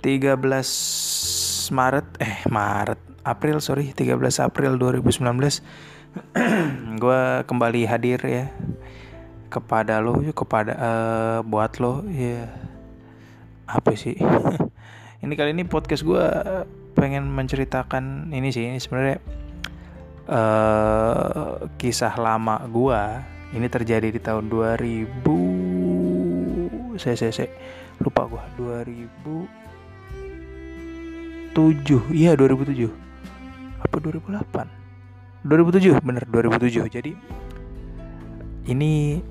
13 Maret eh Maret April sorry 13 April 2019 gue kembali hadir ya kepada lo kepada uh, buat lo ya. Apa sih? Ini kali ini podcast gue pengen menceritakan ini sih ini sebenarnya uh, kisah lama gue ini terjadi di tahun 2000 saya saya, saya lupa gue 2007 iya 2007 apa 2008 2007 bener 2007 jadi ini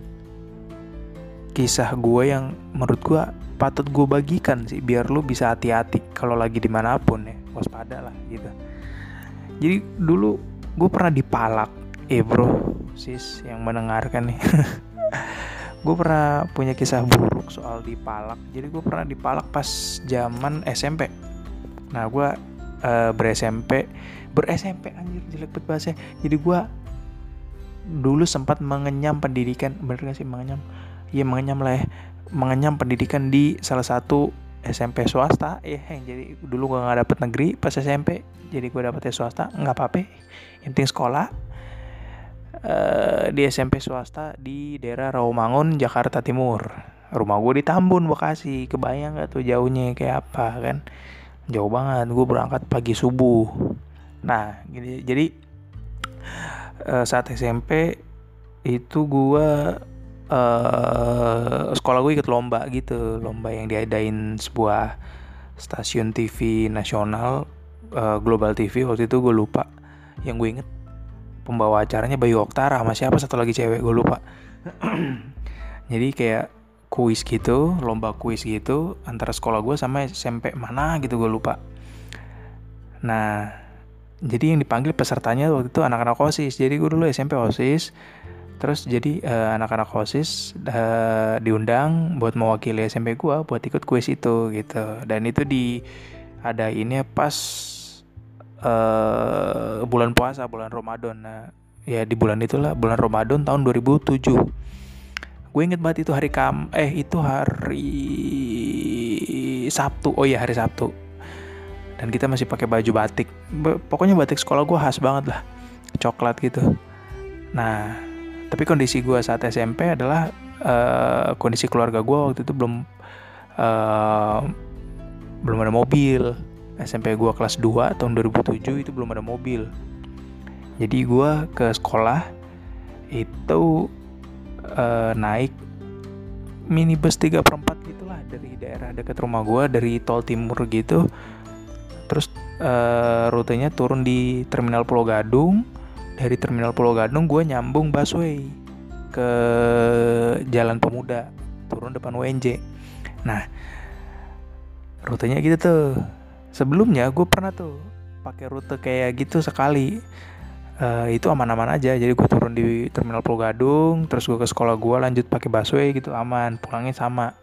kisah gue yang menurut gue patut gue bagikan sih biar lu bisa hati-hati kalau lagi di mana pun ya. Waspada lah gitu. Jadi dulu gue pernah dipalak. Eh bro sis yang mendengarkan nih. Gue pernah punya kisah buruk soal dipalak. Jadi gue pernah dipalak pas zaman SMP nah gue uh, ber SMP ber SMP anjir jelek banget bahasa jadi gue dulu sempat mengenyam pendidikan bener gak sih? Mengenyam. Iya mengenyam lah ya. Mengenyam pendidikan di salah satu SMP swasta. Ya yang jadi dulu gue nggak dapet negeri pas SMP jadi gue dapetnya swasta. Nggak apa-apa penting sekolah. Uh, di SMP swasta di daerah Rawamangun Jakarta Timur. Rumah gue di Tambun Bekasi. Kebayang gak tuh jauhnya kayak apa kan jauh banget gue berangkat pagi subuh. Nah gini jadi uh, saat SMP itu gue uh, sekolah gue ikut lomba gitu lomba yang diadain sebuah stasiun TV nasional uh, Global TV waktu itu gue lupa yang gue inget. Pembawa acaranya Bayu Oktara sama siapa satu lagi cewek gue lupa. Jadi kayak kuis gitu lomba kuis gitu antara sekolah gue sama SMP mana gitu gue lupa. Nah jadi yang dipanggil pesertanya waktu itu anak-anak osis. Jadi gue dulu SMP osis terus jadi uh, anak-anak osis uh, diundang buat mewakili SMP gue buat ikut kuis itu gitu. Dan itu di ada ini pas uh, bulan puasa bulan Ramadan. Nah ya di bulan itulah bulan Ramadan tahun 2007 gue inget banget itu hari kam eh itu hari Sabtu. Oh iya hari Sabtu. Dan kita masih pakai baju batik. Pokoknya batik sekolah gue khas banget lah. Coklat gitu. Nah tapi kondisi gue saat SMP adalah uh, kondisi keluarga gue waktu itu belum uh, belum ada mobil. SMP gue kelas 2 tahun 2007 itu belum ada mobil. Jadi gue ke sekolah itu uh, naik minibus 3 per 4 gitulah dari daerah dekat rumah gue dari tol timur gitu. Terus uh, rutenya turun di terminal Pulau Gadung. Dari terminal Pulau Gadung gue nyambung busway ke Jalan Pemuda turun depan WNJ nah rutenya gitu tuh. Sebelumnya gue pernah tuh pakai rute kayak gitu sekali uh, itu aman-aman aja. Jadi gue turun di terminal Pulau Gadung terus gue ke sekolah gue lanjut pakai busway gitu aman. Pulangnya sama.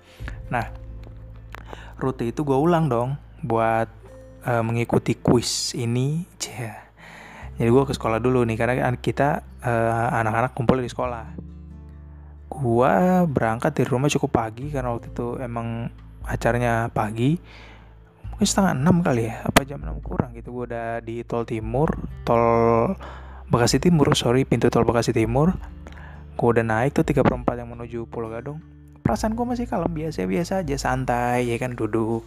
Nah rute itu gue ulang dong buat uh, mengikuti kuis ini. Cia jadi gue ke sekolah dulu nih karena kan kita uh, anak-anak kumpul di sekolah. Gue berangkat dari rumah cukup pagi karena waktu itu emang acaranya pagi. Mungkin setengah enam kali ya apa jam enam kurang gitu. Gue udah di tol timur tol Bekasi Timur sorry pintu tol Bekasi Timur gue udah naik tuh tiga perempat yang menuju Pulau Gadung perasaan gue masih kalem biasa-biasa aja santai ya kan duduk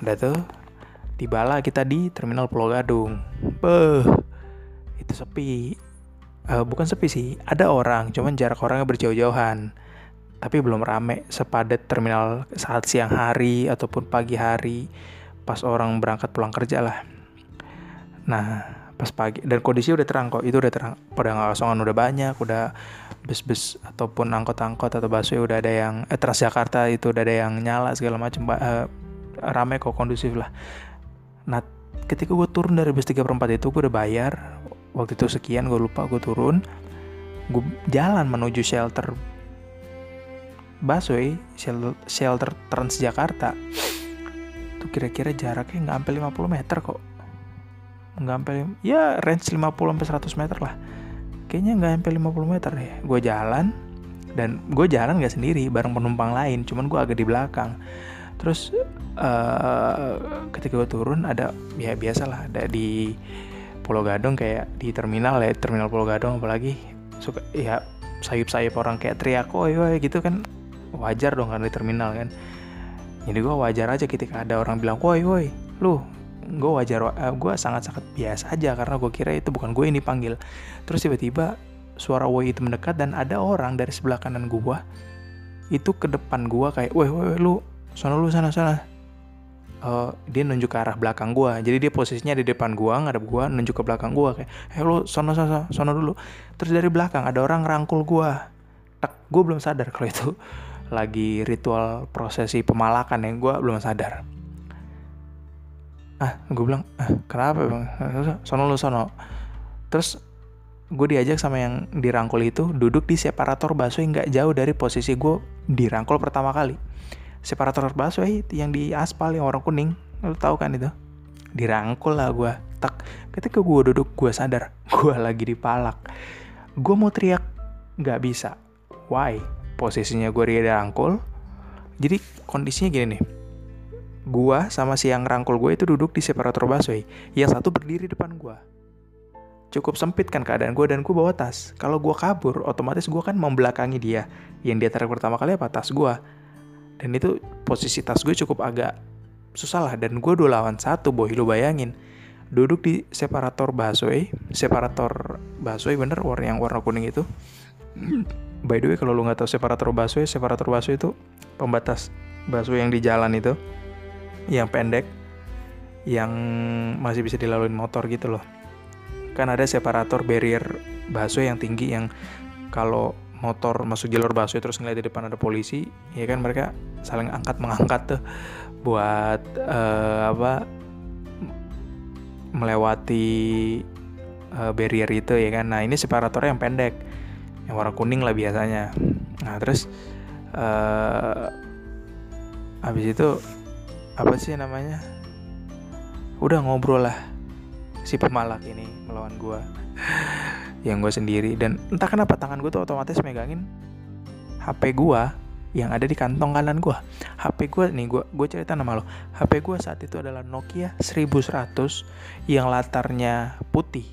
udah tuh tibalah kita di terminal Pulau Gadung. Beuh, itu sepi. Uh, bukan sepi sih, ada orang, cuman jarak orangnya berjauh-jauhan. Tapi belum rame sepadat terminal saat siang hari ataupun pagi hari pas orang berangkat pulang kerja lah. Nah, pas pagi. Dan kondisi udah terang kok, itu udah terang. Pada kosongan udah banyak, udah bus-bus ataupun angkot-angkot atau busway udah ada yang eh, Transjakarta itu udah ada yang nyala segala macam uh, rame kok kondusif lah. Nah ketika gue turun dari bus 3 per 4 itu gue udah bayar Waktu itu sekian gue lupa gue turun Gue jalan menuju shelter busway shelter Transjakarta itu kira-kira jaraknya nggak sampai 50 meter kok nggak sampai ya range 50 sampai 100 meter lah. Kayaknya nggak sampai 50 meter ya gue jalan dan gue jalan nggak sendiri bareng penumpang lain cuman gue agak di belakang. Terus uh, ketika gue turun ada ya biasalah ada di Pulau Gadung kayak di terminal ya terminal Pulau Gadung apalagi suka ya sayup-sayup orang kayak teriak oi oi gitu kan. Wajar dong kan di terminal kan. Jadi gue wajar aja ketika ada orang bilang woi woi lu gue wajar uh, gue sangat sangat biasa aja karena gue kira itu bukan gue ini panggil terus tiba-tiba suara woi itu mendekat dan ada orang dari sebelah kanan gue itu ke depan gue kayak woi woi lu sana lu sana sana. Uh, dia nunjuk ke arah belakang gua. Jadi dia posisinya di depan gua ngadep gua nunjuk ke belakang gua kayak eh lu sono sono sono dulu. Terus dari belakang ada orang rangkul gua. Tak gua belum sadar kalau itu lagi ritual prosesi pemalakan yang gua belum sadar ah gue bilang ah kenapa bang? Sono lu sono. Terus gue diajak sama yang dirangkul itu duduk di separator yang nggak jauh dari posisi gue dirangkul pertama kali. Separator busway yang di aspal yang warna kuning lo tau kan itu? Dirangkul lah gue tak ketika gue duduk gue sadar gue lagi dipalak. Gue mau teriak nggak bisa. Why? Posisinya gue dirangkul jadi kondisinya gini nih gue sama si yang rangkul gue itu duduk di separator busway. Yang satu berdiri depan gue cukup sempit kan keadaan gue dan gue bawa tas. Kalau gue kabur otomatis gue kan membelakangi dia. Yang dia tarik pertama kali apa? Tas gue dan itu posisi tas gue cukup agak susah lah. Dan gue dua lawan satu boy. Lu bayangin. Duduk di separator busway. Separator busway bener? Warna yang warna kuning itu. By the way kalau lu nggak tahu separator busway separator busway itu pembatas busway yang di jalan itu yang pendek yang masih bisa dilalui motor gitu loh. Kan ada separator barrier busway yang tinggi yang kalau motor masuk jalur busway terus ngeliat di depan ada polisi ya kan mereka saling angkat mengangkat tuh buat uh, apa melewati uh, barrier itu ya kan. Nah ini separator yang pendek yang warna kuning lah biasanya. Nah terus uh, habis itu apa sih namanya? Udah ngobrol lah si pemalak ini melawan gua. Yang gue sendiri. Dan entah kenapa tangan gue tuh otomatis megangin HP gue yang ada di kantong kanan gue HP gue nih gue gue cerita nama lo. HP gue saat itu adalah Nokia 1100 yang latarnya putih.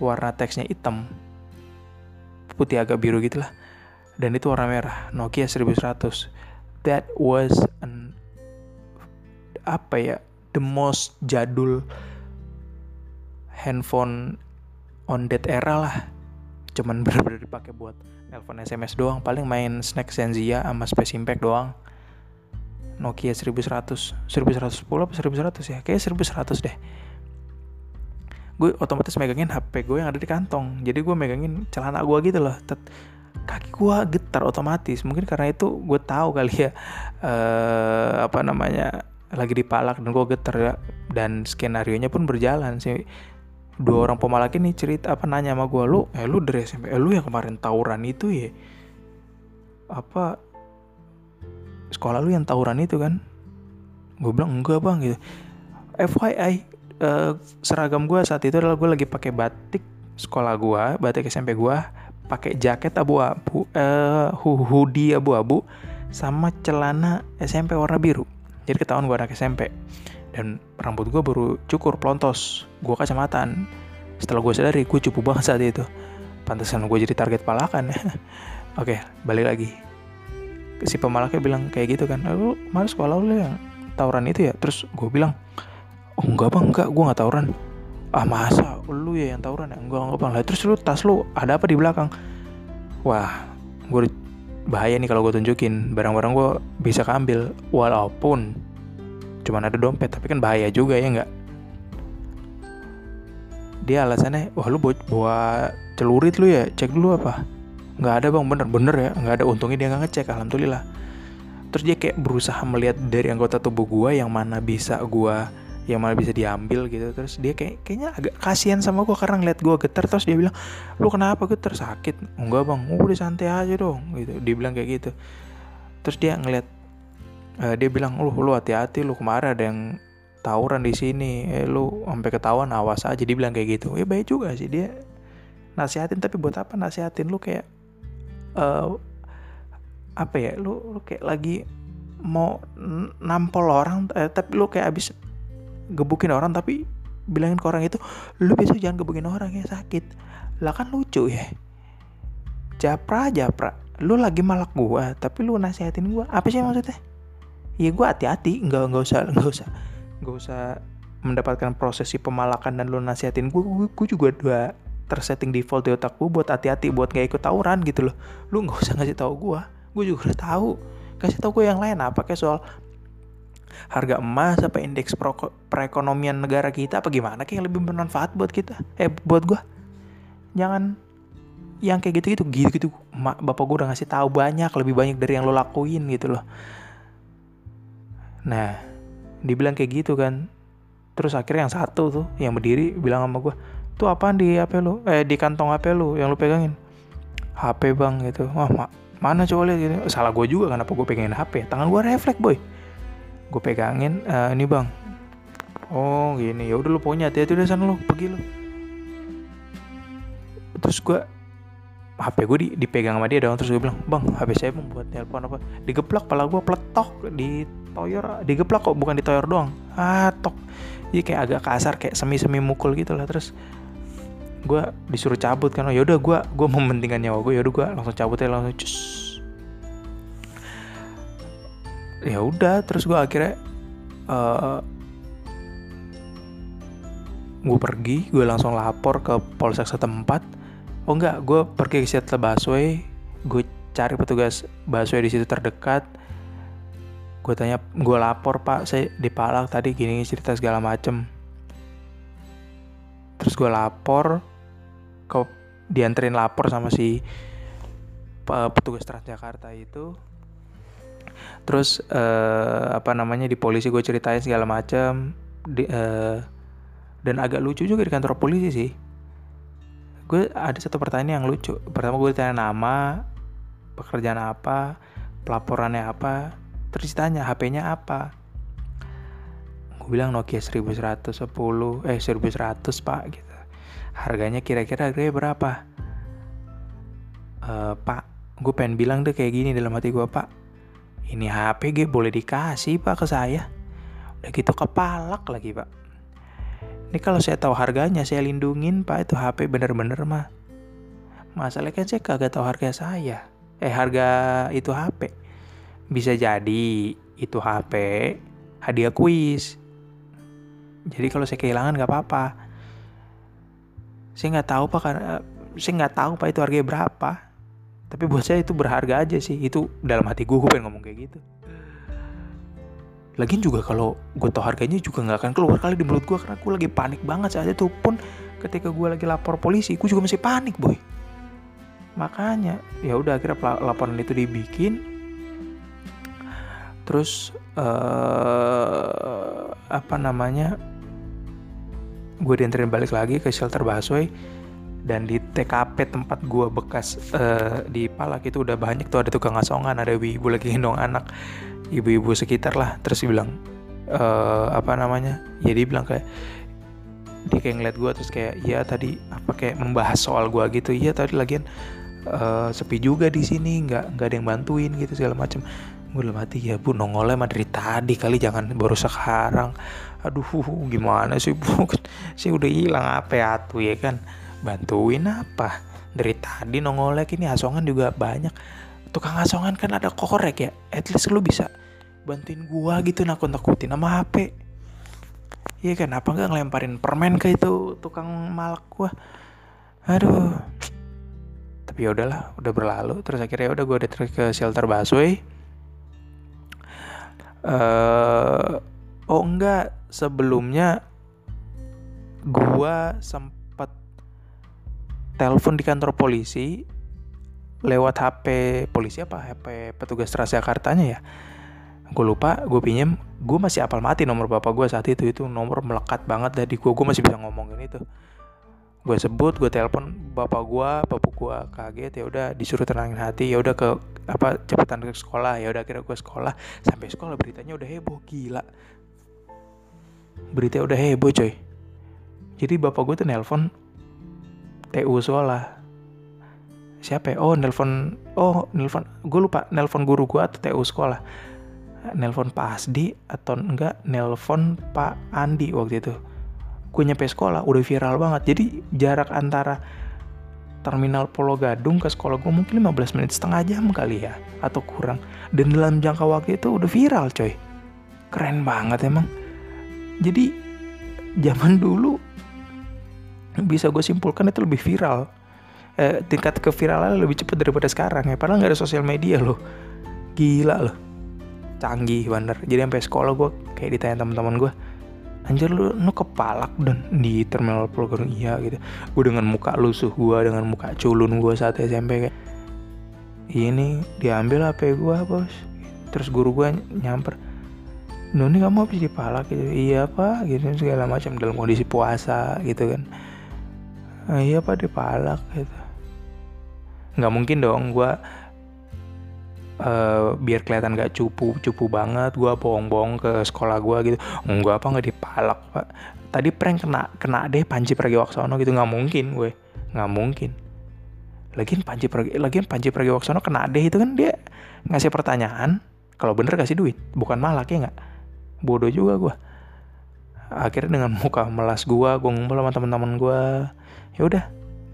Warna teksnya hitam. Putih agak biru gitu lah dan itu warna merah. Nokia 1100 that was an apa ya the most jadul handphone on that era lah. Cuman bener-bener dipakai buat telepon SMS doang paling main Snack Senzia sama Space Impact doang. Nokia 1100 1110 apa 1100 ya? Kayak 1100 deh. Gue otomatis megangin HP gue yang ada di kantong. Jadi gue megangin celana gue gitu loh. Tet kaki gue getar otomatis. Mungkin karena itu gue tahu kali ya uh, apa namanya lagi dipalak dan gue getar ya. Dan skenario nya pun berjalan sih. Dua orang pemalak ini cerita apa nanya sama gue lu eh lu dari SMP eh, lu yang kemarin tawuran itu ya? Apa sekolah lu yang tawuran itu kan? Gue bilang enggak bang gitu. FYI uh, eh, seragam gue saat itu adalah gue lagi pakai batik sekolah gue batik SMP gue pakai jaket abu-abu uh, hoodie abu-abu sama celana SMP warna biru jadi ketahuan gue anak SMP dan rambut gue baru cukur pelontos. Gue kacamataan setelah gue sadari gue cupu banget saat itu. Pantesan gue jadi target palakan ya. Oke balik lagi. Si pemalaknya bilang kayak gitu kan. Lu mana sekolah lu yang tawuran itu ya? Terus gue bilang oh enggak bang. Enggak gue nggak tawuran. Ah masa lu ya yang tawuran ya? Enggak enggak bang. Lah terus lu tas lu ada apa di belakang? Wah gue bahaya nih kalau gue tunjukin. Barang-barang gue bisa keambil walaupun cuman ada dompet tapi kan bahaya juga ya nggak? Dia alasannya wah lu bawa celurit lu ya? Cek dulu apa? Nggak ada bang. Bener bener ya. Nggak ada. Untungnya dia nggak ngecek alhamdulillah. Terus dia kayak berusaha melihat dari anggota tubuh gua yang mana bisa gua yang mana bisa diambil gitu. Terus dia kayak kayaknya agak kasihan sama gua karena ngeliat gua getar. Terus dia bilang lu kenapa getar? Sakit. Enggak bang. Udah santai aja dong. Gitu. Dia bilang kayak gitu. Terus dia ngeliat uh, dia bilang lu lu hati-hati lu kemarin ada yang tawuran di sini. Eh lu sampai ketahuan awas aja. Dia bilang kayak gitu. Ya baik juga sih. Dia nasihatin tapi buat apa nasihatin? Lu kayak uh, apa ya? Lu lu kayak lagi mau nampol orang eh, tapi lu kayak abis gebukin orang tapi bilangin ke orang itu lu besok jangan gebukin orang ya sakit. Lah kan lucu ya. Japra japra lu lagi malak gua tapi lu nasihatin gua. Apa sih maksudnya? Ya gua hati-hati nggak nggak usah nggak usah nggak usah mendapatkan prosesi pemalakan dan lu nasihatin gua. Gua juga dua tersetting default di otak gua buat hati-hati buat gak ikut tawuran gitu loh. Lu nggak usah ngasih tahu gua. Gua juga udah tahu. Kasih tahu gue yang lain apa kayak soal harga emas apa indeks perekonomian negara kita apa gimana kayak yang lebih bermanfaat buat kita? Eh buat gue jangan yang kayak gitu gitu gitu gitu mak bapak gue udah ngasih tahu banyak lebih banyak dari yang lo lakuin gitu loh. Nah dibilang kayak gitu kan terus akhirnya yang satu tuh yang berdiri bilang sama gue tuh apaan di HP lo? Eh di kantong HP lo yang lo pegangin? HP bang gitu. Wah mak mana coba lihat gitu. Salah gue juga kenapa gue pegangin HP tangan gue refleks boy gue pegangin uh, ini bang. Oh gini. Ya udah lu pokoknya hati-hati udah sana lu pergi lu. Terus gue HP gue di, dipegang sama dia dong. Terus gue bilang bang HP saya mau buat telepon apa? Digeplak pala gue peletok di toyor digeplak kok bukan di toyor doang. Ah tok. Jadi kayak agak kasar kayak semi semi mukul gitu lah. Terus gue disuruh cabut kan. Oh yaudah gue gue mementingkan nyawa gue yaudah gue langsung cabut aja langsung cus ya udah terus gue akhirnya uh, gue pergi gue langsung lapor ke polsek setempat. Oh enggak gue pergi ke shuttle busway gue cari petugas busway di situ terdekat. Gue tanya gue lapor pak saya di Palak tadi gini cerita segala macem. Terus gue lapor ke dianterin lapor sama si petugas Transjakarta itu terus uh, apa namanya di polisi gue ceritain segala macam uh, dan agak lucu juga di kantor polisi sih. Gue ada satu pertanyaan yang lucu. Pertama gue tanya nama pekerjaan apa pelaporannya apa terus ditanya HP-nya apa. Gue bilang Nokia 1110 eh 1100 pak gitu. Harganya kira-kira harganya berapa? Uh, pak gue pengen bilang deh kayak gini dalam hati gue pak ini HP gue boleh dikasih pak ke saya. Udah gitu kepalak lagi pak. Ini kalau saya tahu harganya saya lindungin pak. Itu HP bener-bener mah. Masalahnya kan saya kagak tahu harga saya. Eh harga itu HP bisa jadi itu HP hadiah kuis. Jadi kalau saya kehilangan nggak apa-apa. Saya nggak tahu pak karena saya nggak tahu pak itu harganya berapa tapi buat saya itu berharga aja sih. Itu dalam hati gue gue pengen ngomong kayak gitu. Lagian juga kalau gue tau harganya juga nggak akan keluar kali di mulut gue karena gue lagi panik banget saat itu pun ketika gue lagi lapor polisi gue juga masih panik boy. Makanya ya udah akhirnya laporan itu dibikin. Terus uh, apa namanya gue dianterin balik lagi ke shelter busway dan di TKP tempat gue bekas uh, di Palak itu udah banyak tuh ada tukang asongan ada ibu-ibu lagi gendong anak ibu-ibu sekitar lah. Terus dia bilang e, apa namanya ya bilang kayak dia kayak ngeliat gue terus kayak iya tadi apa kayak membahas soal gue gitu. Iya tadi lagian uh, sepi juga di sini nggak nggak ada yang bantuin gitu segala macam gue udah mati ya bu nongolnya mah dari tadi kali jangan baru sekarang. Aduh gimana sih bu? Sih udah hilang apa ya tuh ya kan bantuin apa? Dari tadi nongolnya ini asongan juga banyak. Tukang asongan kan ada korek ya at least lu bisa bantuin gua gitu nakut-nakutin sama HP iya kan apa nggak ngelemparin permen ke itu tukang malak gua? Aduh. Tapi ya udahlah udah berlalu. Terus akhirnya udah gua udah ke shelter busway. Uh, oh enggak sebelumnya gua sempat telepon di kantor polisi lewat HP polisi apa? HP petugas Transjakartanya ya? Gue lupa gue pinjem gue masih apal mati nomor bapak gue saat itu. Itu nomor melekat banget dari gue gue masih bisa ngomongin itu. Gue sebut gue telepon bapak gue bapak gue kaget. Ya udah disuruh tenangin hati. Ya udah ke apa cepetan ke sekolah. Ya udah kira gue sekolah. Sampai sekolah beritanya udah heboh gila. Berita udah heboh coy. Jadi bapak gue tuh nelpon TU sekolah. Siapa ya? oh nelpon oh nelpon gue lupa nelpon guru gue atau TU sekolah. Nelpon Pak Asdi atau enggak nelpon Pak Andi waktu itu. Gue nyampe sekolah udah viral banget. Jadi jarak antara terminal Pulau Gadung ke sekolah gue mungkin 15 menit setengah jam kali ya atau kurang. Dan dalam jangka waktu itu udah viral coy. Keren banget emang. Jadi zaman dulu bisa gue simpulkan itu lebih viral. Eh, tingkat keviralan lebih cepat daripada sekarang ya. Padahal nggak ada sosial media loh. Gila loh. Canggih bener. Jadi sampai sekolah gue kayak ditanya teman-teman gue anjir lu lu kepalak dan di terminal Gadung iya gitu. Gue dengan muka lusuh gue dengan muka culun gue saat SMP kayak ini diambil HP gue bos. Terus guru gue nyamper Noni kamu habis dipalak? Gitu iya pak gitu segala macam dalam kondisi puasa gitu kan ah, iya pak dipalak gitu. Nggak mungkin dong gue uh, biar kelihatan gak cupu cupu banget gue bohong-bohong ke sekolah gue gitu. Enggak apa nggak dipalak pak. Tadi prank kena kena deh Panji Pragiwaksono gitu. Nggak mungkin gue. Nggak mungkin. Lagian Panji Pragi lagian Panji Pragiwaksono kena deh itu kan dia ngasih pertanyaan kalau bener kasih duit bukan malak ya nggak? Bodoh juga gue akhirnya dengan muka melas gue gue ngumpul sama teman-teman gue ya udah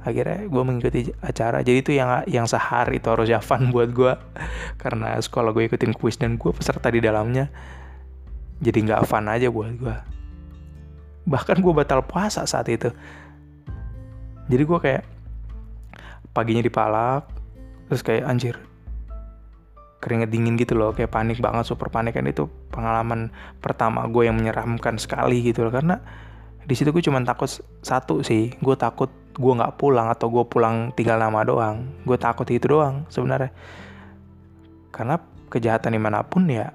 akhirnya gue mengikuti acara. Jadi itu yang yang sehari itu harus fun buat gue karena sekolah gue ikutin kuis dan gue peserta di dalamnya. Jadi nggak fun aja buat gue bahkan gue batal puasa saat itu. Jadi gue kayak paginya dipalak terus kayak anjir keringet dingin gitu loh kayak panik banget super panik. Kan itu pengalaman pertama gue yang menyeramkan sekali gitu loh. Karena di situ gue cuma takut satu sih gue takut gue nggak pulang atau gue pulang tinggal nama doang. Gue takut itu doang sebenarnya. Karena kejahatan di mana pun ya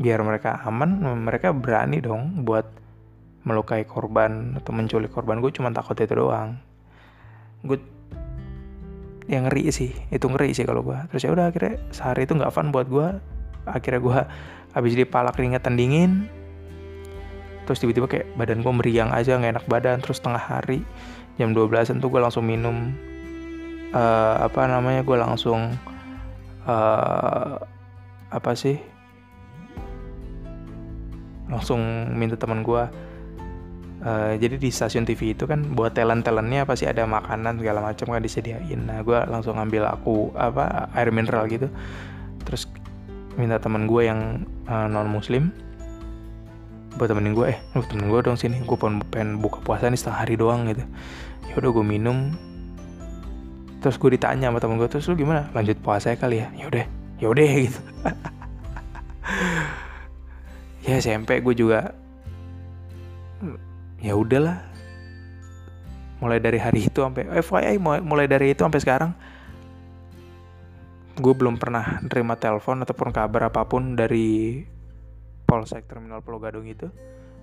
biar mereka aman mereka berani dong buat melukai korban atau menculik korban. Gue cuma takut itu doang. Gue yang ngeri sih. Itu ngeri sih kalau gue terus ya udah akhirnya sehari itu nggak fun buat gue akhirnya gue habis dipalak keringetan dingin. Terus tiba-tiba kayak badan gue meriang aja nggak enak badan. Terus tengah hari jam 12 tuh gue langsung minum uh, apa namanya gue langsung uh, apa sih? Langsung minta teman gue uh, jadi di stasiun TV itu kan buat talent talentnya pasti ada makanan segala macam kan disediain. Nah gue langsung ambil aku apa air mineral gitu. Terus minta teman gue yang uh, non muslim buat temenin gue eh lu temen gue dong sini. Gue pengen, pengen buka puasa nih setengah hari doang gitu. Ya udah gue minum. Terus gue ditanya sama temen gue terus lu gimana? Lanjut puasa ya kali ya? Ya udah ya udah gitu. Ya SMP gue juga ya udahlah. Mulai dari hari itu sampai FYI mulai dari itu sampai sekarang gue belum pernah nerima telepon ataupun kabar apa pun dari Polsek Terminal Pulau Gadung itu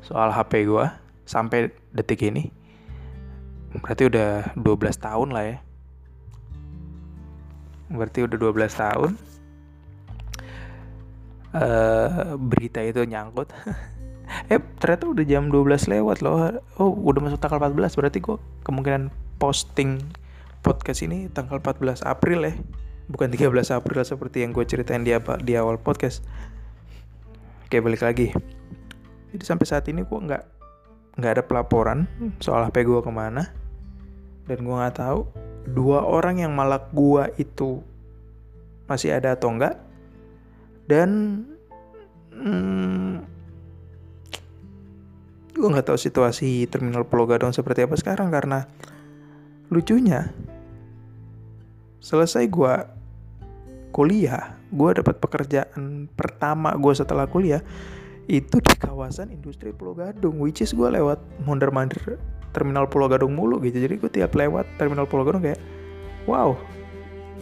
soal HP gue sampai detik ini. Berarti udah 12 tahun lah ya. Berarti udah 12 tahun. Uh, berita itu nyangkut eh ternyata udah jam 12 lewat loh. Oh udah masuk tanggal 14 berarti gue kemungkinan posting podcast ini tanggal 14 April ya. Bukan 13 April seperti yang gue ceritain di, di awal podcast. Oke balik lagi. Jadi sampai saat ini gue nggak nggak ada pelaporan soal HP gue ke mana. Dan gue nggak tahu dua orang yang malak gue itu masih ada atau enggak dan hmm, gue nggak tahu situasi terminal Pulau Gadung seperti apa sekarang karena lucunya selesai gue kuliah gue dapat pekerjaan pertama gue setelah kuliah itu di kawasan industri Pulau Gadung which is gue lewat mondar mandir terminal Pulau Gadung mulu gitu. Jadi gue tiap lewat terminal Pulau Gadung kayak wow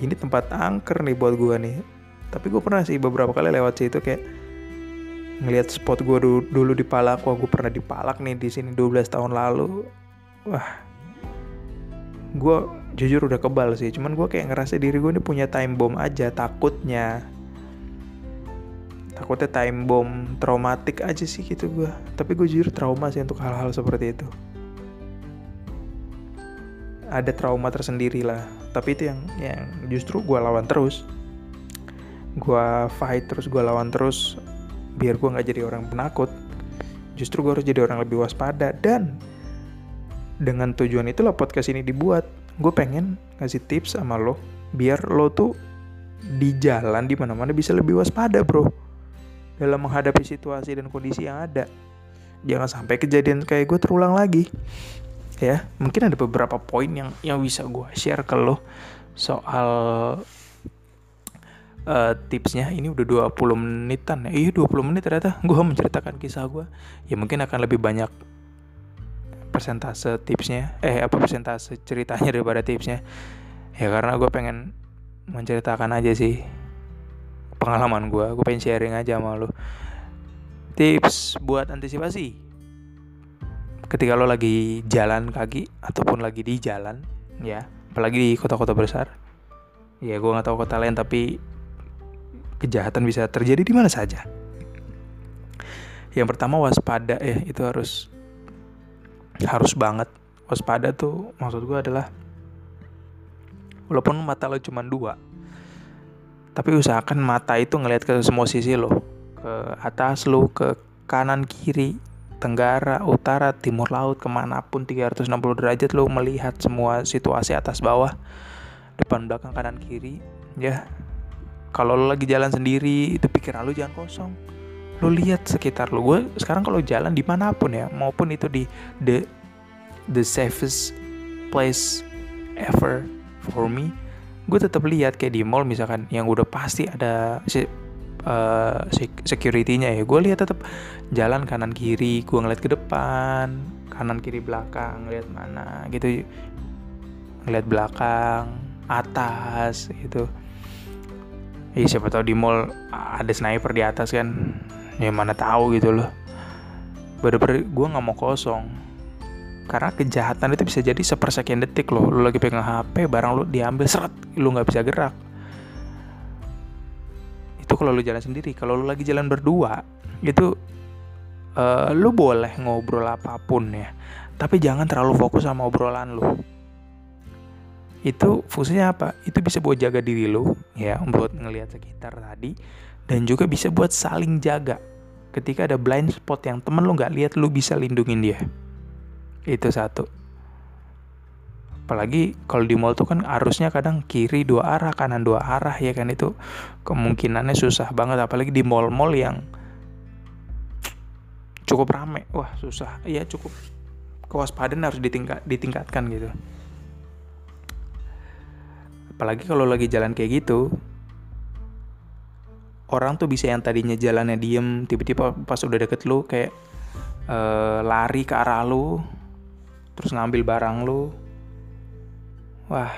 ini tempat angker nih buat gue nih. Tapi gue pernah sih beberapa kali lewat situ kayak ngelihat spot gue dulu, dulu di Palak wah gue pernah di Palak nih di sini 12 tahun lalu. Wah. Gue jujur udah kebal sih cuman gue kayak ngerasa diri gue ini punya time bomb aja takutnya. Takutnya time bomb traumatik aja sih gitu gue tapi gue jujur trauma sih untuk hal-hal seperti itu. Ada trauma tersendiri lah tapi itu yang yang justru gue lawan terus. Gue fight terus gue lawan terus biar gue nggak jadi orang penakut. Justru gue harus jadi orang lebih waspada. Dan dengan tujuan itulah podcast ini dibuat. Gue pengen ngasih tips sama lo biar lo tuh di jalan di mana-mana bisa lebih waspada bro. Dalam menghadapi situasi dan kondisi yang ada. Jangan sampai kejadian kayak gue terulang lagi. Ya mungkin ada beberapa poin yang yang bisa gue share ke lo. Soal uh, tipsnya ini udah 20 menitan ya. Iya 20 menit ternyata. Gue menceritakan kisah gue ya mungkin akan lebih banyak persentase tipsnya. Eh apa persentase ceritanya daripada tipsnya. Ya karena gue pengen menceritakan aja sih pengalaman gue gue pengen sharing aja sama lo tips buat antisipasi. Ketika lo lagi jalan kaki ataupun lagi di jalan ya apalagi di kota-kota besar. Ya gue nggak tahu kota lain tapi kejahatan bisa terjadi di mana saja. Yang pertama waspada. Ya itu harus harus banget. Waspada tuh maksud gue adalah walaupun mata lo cuma dua tapi usahakan mata itu ngelihat ke semua sisi lo. Ke atas lo ke kanan kiri tenggara, utara, timur laut, ke mana pun 360 derajat lo melihat semua situasi atas bawah, depan belakang kanan kiri, ya. Kalau lo lagi jalan sendiri, itu pikiran lo jangan kosong. Lo lihat sekitar lo. Gue sekarang kalau jalan di mana pun ya, maupun itu di the the safest place ever for me, gue tetap lihat kayak di mall misalkan yang udah pasti ada uh, security-nya ya gue lihat tetap jalan kanan kiri gue ngeliat ke depan kanan kiri belakang ngeliat mana gitu ngeliat belakang atas gitu Iya siapa tahu di mall ada sniper di atas kan. Ya mana tahu gitu loh. Bener-bener gue nggak mau kosong. Karena kejahatan itu bisa jadi sepersekian detik loh. Lu lagi pegang HP barang lu diambil seret lu nggak bisa gerak. Itu kalau lu jalan sendiri. Kalau lu lagi jalan berdua itu uh, lu boleh ngobrol apa pun ya. Tapi jangan terlalu fokus sama obrolan lu itu fungsinya apa? Itu bisa buat jaga diri lu ya buat ngelihat sekitar tadi dan juga bisa buat saling jaga. Ketika ada blind spot yang temen lu nggak lihat lu bisa lindungin dia. Itu satu. Apalagi kalau di mall tuh kan arusnya kadang kiri dua arah kanan dua arah ya kan? Itu kemungkinannya susah banget apalagi di mall-mall yang cukup rame. Wah susah. Ya cukup kewaspadaan harus ditingkat ditingkatkan gitu apalagi kalau lagi jalan kayak gitu orang tuh bisa yang tadinya jalannya diem tiba-tiba pas udah deket lu kayak uh, lari ke arah lu terus ngambil barang lu Wah,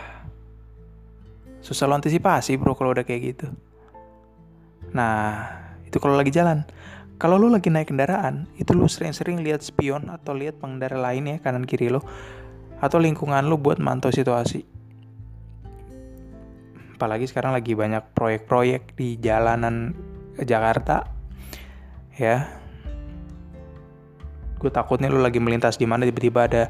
susah lo antisipasi bro kalau udah kayak gitu. Nah, itu kalau lagi jalan. Kalau lo lagi naik kendaraan, itu lo sering-sering lihat spion atau lihat pengendara lain ya kanan kiri lo atau lingkungan lo buat mantau situasi. Apalagi sekarang lagi banyak proyek-proyek di jalanan Jakarta, ya. Gue takutnya lo lagi melintas di mana tiba-tiba ada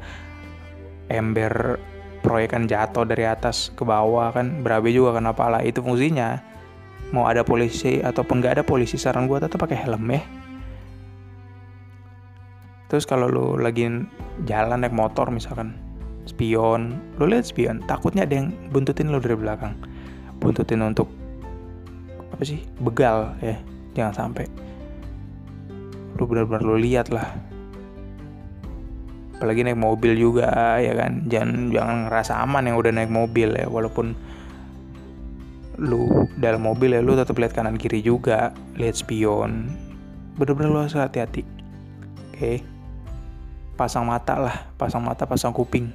ember proyek kan jatuh dari atas ke bawah kan? Berabe juga kenapa lah itu fungsinya. Mau ada polisi ataupun nggak ada polisi saran gue tetap pakai helm ya. Terus kalau lu lagi jalan naik motor misalkan spion lu lihat spion takutnya ada yang buntutin lu dari belakang buntutin untuk apa sih begal ya jangan sampai. Lu benar-benar lu lihat lah. Apalagi naik mobil juga ya kan. Jangan jangan ngerasa aman yang udah naik mobil ya walaupun lu dalam mobil ya lu tetap lihat kanan kiri juga lihat spion. Bener-bener lu harus hati-hati. Oke. Okay. pasang mata lah pasang mata pasang kuping.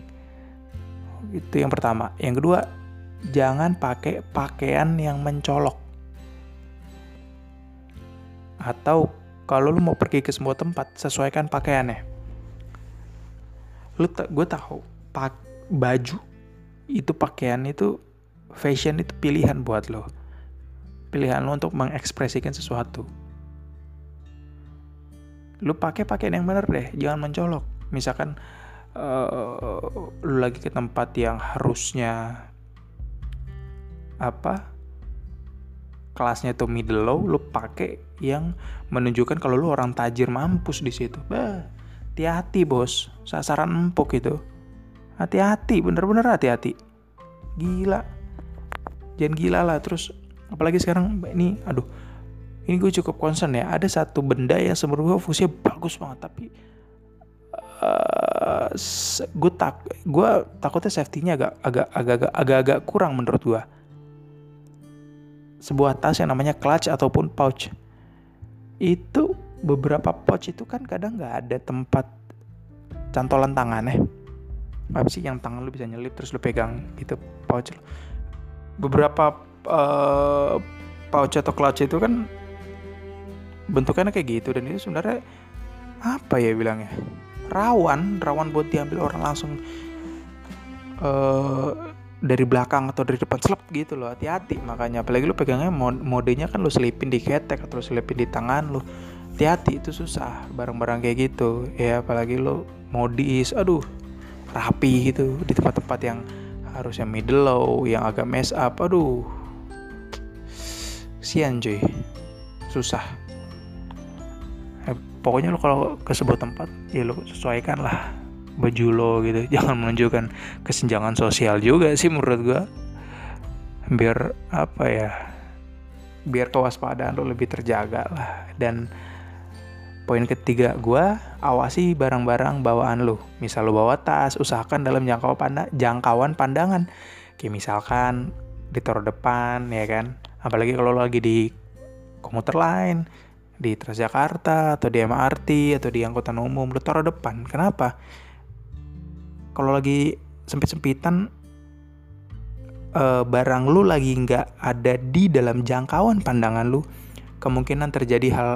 Itu yang pertama. Yang kedua jangan pakai pakaian yang mencolok. Atau kalau lu mau pergi ke semua tempat sesuaikan pakaiannya. Lu tak gue tahu pak baju itu pakaian itu fashion itu pilihan buat lo. Pilihan lo untuk mengekspresikan sesuatu. Lu pakai pakaian yang bener deh jangan mencolok. Misalkan uh, lu lagi ke tempat yang harusnya apa kelasnya tuh middle low lu pakai yang menunjukkan kalau lu orang tajir mampus di situ. Bah hati-hati bos. Sasaran empuk itu. Hati-hati bener-bener hati-hati. Gila. Jangan gila lah terus. Apalagi sekarang ini aduh. Ini gue cukup concern ya. Ada satu benda yang gue fungsinya bagus banget tapi uh, gue tak gue takutnya safety-nya agak agak agak agak agak kurang menurut gue sebuah tas yang namanya clutch ataupun pouch. Itu beberapa pouch itu kan kadang nggak ada tempat cantolan tangan eh apa sih yang tangan lu bisa nyelip terus lu pegang gitu pouch beberapa uh, pouch atau clutch itu kan bentukannya kayak gitu dan itu sebenarnya apa ya bilangnya? Rawan rawan buat diambil orang langsung uh, dari belakang atau dari depan selep gitu loh hati-hati makanya. Apalagi lu pegangnya modenya kan lu selipin di ketek atau lu selipin di tangan lu hati-hati itu susah barang-barang kayak gitu. Ya apalagi lu modis aduh rapi gitu di tempat-tempat yang harusnya middle low yang agak mess up aduh. Sian cuy. Susah. Eh, pokoknya lo kalau ke sebuah tempat ya lo sesuaikan lah baju lo gitu. Jangan menunjukkan kesenjangan sosial juga sih menurut gue biar apa ya biar kewaspadaan lo lebih terjaga lah. Dan poin ketiga gue awasi barang-barang bawaan lo. Misal lo bawa tas usahakan dalam jangkauan panda jangkauan pandangan. Kayak misalkan ditaruh depan ya kan? Apalagi kalau lo lagi di komuter lain di Transjakarta atau di MRT atau di angkutan umum lo taruh depan. Kenapa kalau lagi sempit-sempitan uh, barang lu lagi nggak ada di dalam jangkauan pandangan lu kemungkinan terjadi hal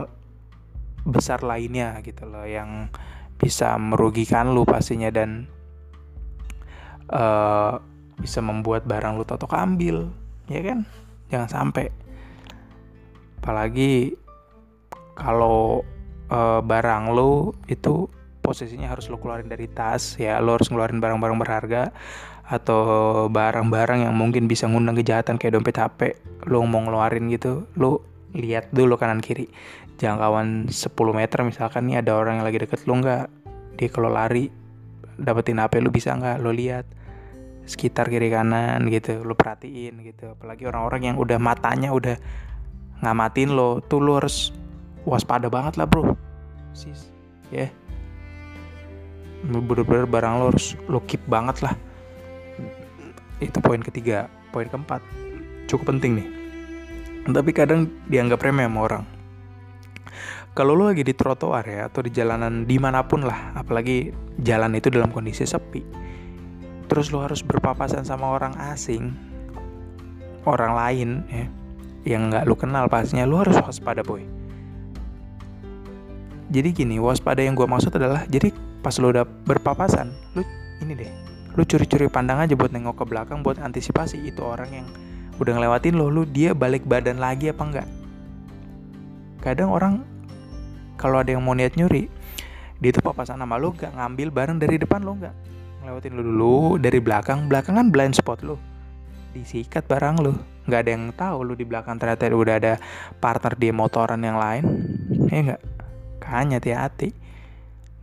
besar lainnya gitu loh yang bisa merugikan lu pastinya dan uh, bisa membuat barang lu totok ambil ya kan? Jangan sampai. Apalagi kalau uh, barang lu itu posisinya harus lo keluarin dari tas ya. Lo harus ngeluarin barang-barang berharga atau barang-barang yang mungkin bisa ngundang kejahatan kayak dompet HP lo mau ngeluarin gitu lo lihat dulu kanan kiri. Jangkauan 10 meter misalkan nih ada orang yang lagi deket lo nggak? Dia kalau lari dapetin HP lo bisa nggak? Lo lihat sekitar kiri kanan gitu lo perhatiin gitu. Apalagi orang-orang yang udah matanya udah ngamatin lo tuh lo harus waspada banget lah bro. Sis ya. yeah bener-bener barang lo harus lo keep banget lah. Itu poin ketiga. Poin keempat cukup penting nih. Tapi kadang dianggap remeh sama orang. Kalau lo lagi di trotoar ya atau di jalanan di mana pun lah apalagi jalan itu dalam kondisi sepi terus lo harus berpapasan sama orang asing orang lain ya yang nggak lo kenal pastinya lo harus waspada boy. Jadi gini waspada yang gue maksud adalah jadi pas lo udah berpapasan lu ini deh lu curi-curi pandang aja buat nengok ke belakang buat antisipasi itu orang yang udah ngelewatin lo lu dia balik badan lagi apa enggak. Kadang orang kalau ada yang mau niat nyuri dia tuh papasan sama lo gak ngambil bareng dari depan lo nggak ngelewatin lo dulu dari belakang belakang kan blind spot lo disikat barang lo nggak ada yang tahu lo di belakang ternyata udah ada partner dia motoran yang lain ya enggak kayaknya hati-hati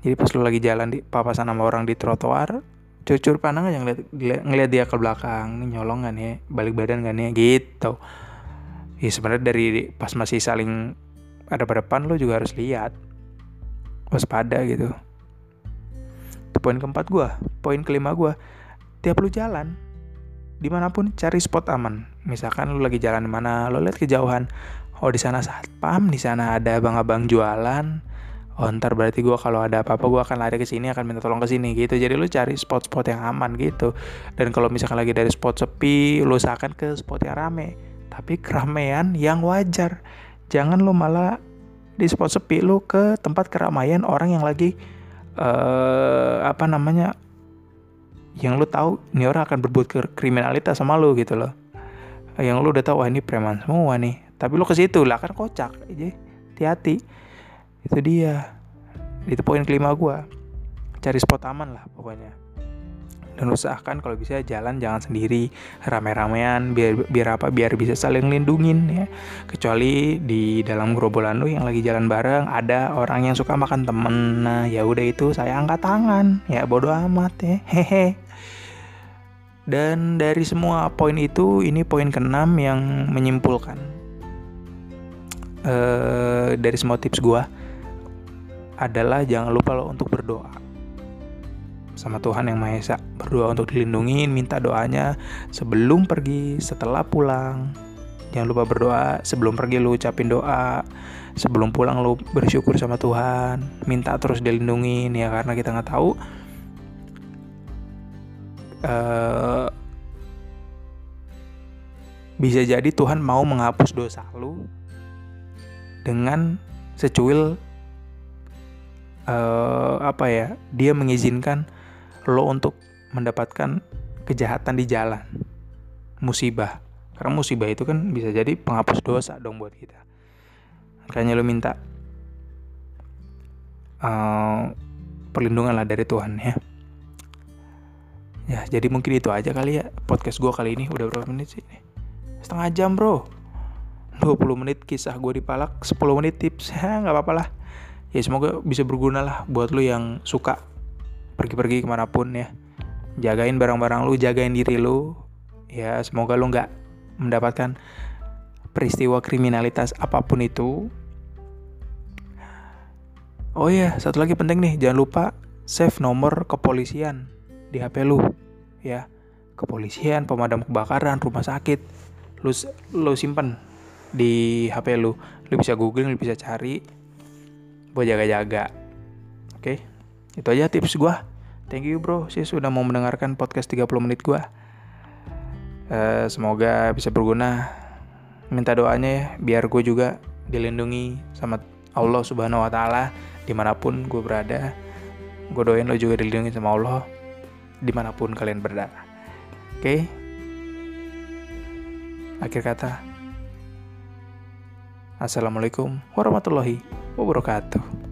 jadi pas lu lagi jalan di papasan sama orang di trotoar cucur pandang aja ngeliat, ngeliat dia ke belakang nih nyolong gak nih? Balik badan gak nih? Gitu. Ya sebenarnya dari pas masih saling ada pada depan lo juga harus lihat. Waspada gitu. Itu poin keempat gue poin kelima gue tiap lu jalan di mana pun cari spot aman. Misalkan lu lagi jalan di mana lo lihat kejauhan. Oh di sana satpam di sana ada abang-abang jualan oh ntar berarti gue kalau ada apa-apa gue akan lari ke sini akan minta tolong ke sini gitu. Jadi lu cari spot-spot yang aman gitu. Dan kalau misalkan lagi dari spot sepi lu usahakan ke spot yang rame. Tapi keramaian yang wajar. Jangan lu malah di spot sepi lu ke tempat keramaian orang yang lagi uh, apa namanya yang lu tahu ini orang akan berbuat kriminalitas sama lu gitu loh. Yang lu udah tahu wah ini preman semua nih. Tapi lu ke situ lah kan kocak aja hati-hati itu dia. Itu poin kelima gue cari spot aman lah pokoknya. Dan usahakan kalau bisa jalan jangan sendiri. Rame-ramean biar biar apa biar bisa saling lindungin ya. Kecuali di dalam gerombolan lu yang lagi jalan bareng ada orang yang suka makan temen. Nah ya udah itu saya angkat tangan. Ya bodoh amat ya. Hehe. Dan dari semua poin itu ini poin keenam yang menyimpulkan. Uh, dari semua tips gua adalah jangan lupa lo untuk berdoa sama Tuhan yang Maha Esa. Berdoa untuk dilindungi, minta doanya sebelum pergi, setelah pulang. Jangan lupa berdoa sebelum pergi lu ucapin doa, sebelum pulang lu bersyukur sama Tuhan, minta terus dilindungi ya karena kita nggak tahu uh, bisa jadi Tuhan mau menghapus dosa lu dengan secuil uh, apa ya dia mengizinkan lo untuk mendapatkan kejahatan di jalan. Musibah. Karena musibah itu kan bisa jadi penghapus dosa dong buat kita. Makanya lo minta uh, perlindungan lah dari Tuhan ya. Ya jadi mungkin itu aja kali ya podcast gue kali ini. Udah berapa menit sih setengah jam bro. 20 menit kisah gue di palak 10 menit tips. Ya nggak apa-apa lah ya semoga bisa berguna lah buat lo yang suka pergi-pergi ke mana pun ya. Jagain barang-barang lu jagain diri lu. Ya semoga lu nggak mendapatkan peristiwa kriminalitas apa pun itu. Oh ya satu lagi penting nih. Jangan lupa save nomor kepolisian di HP lu ya. Kepolisian pemadam kebakaran rumah sakit lu lu simpen di HP lu. Lu bisa googling lu bisa cari buat jaga-jaga oke okay? Itu aja tips gue. Thank you bro, sih sudah mau mendengarkan podcast 30 menit gue. Uh, semoga bisa berguna. Minta doanya ya, biar gue juga dilindungi sama Allah Subhanahu Wa Taala di mana pun gue berada. Gue doain lo juga dilindungi sama Allah di mana pun kalian berada. Oke. Okay? Akhir kata. Assalamualaikum warahmatullahi wabarakatuh.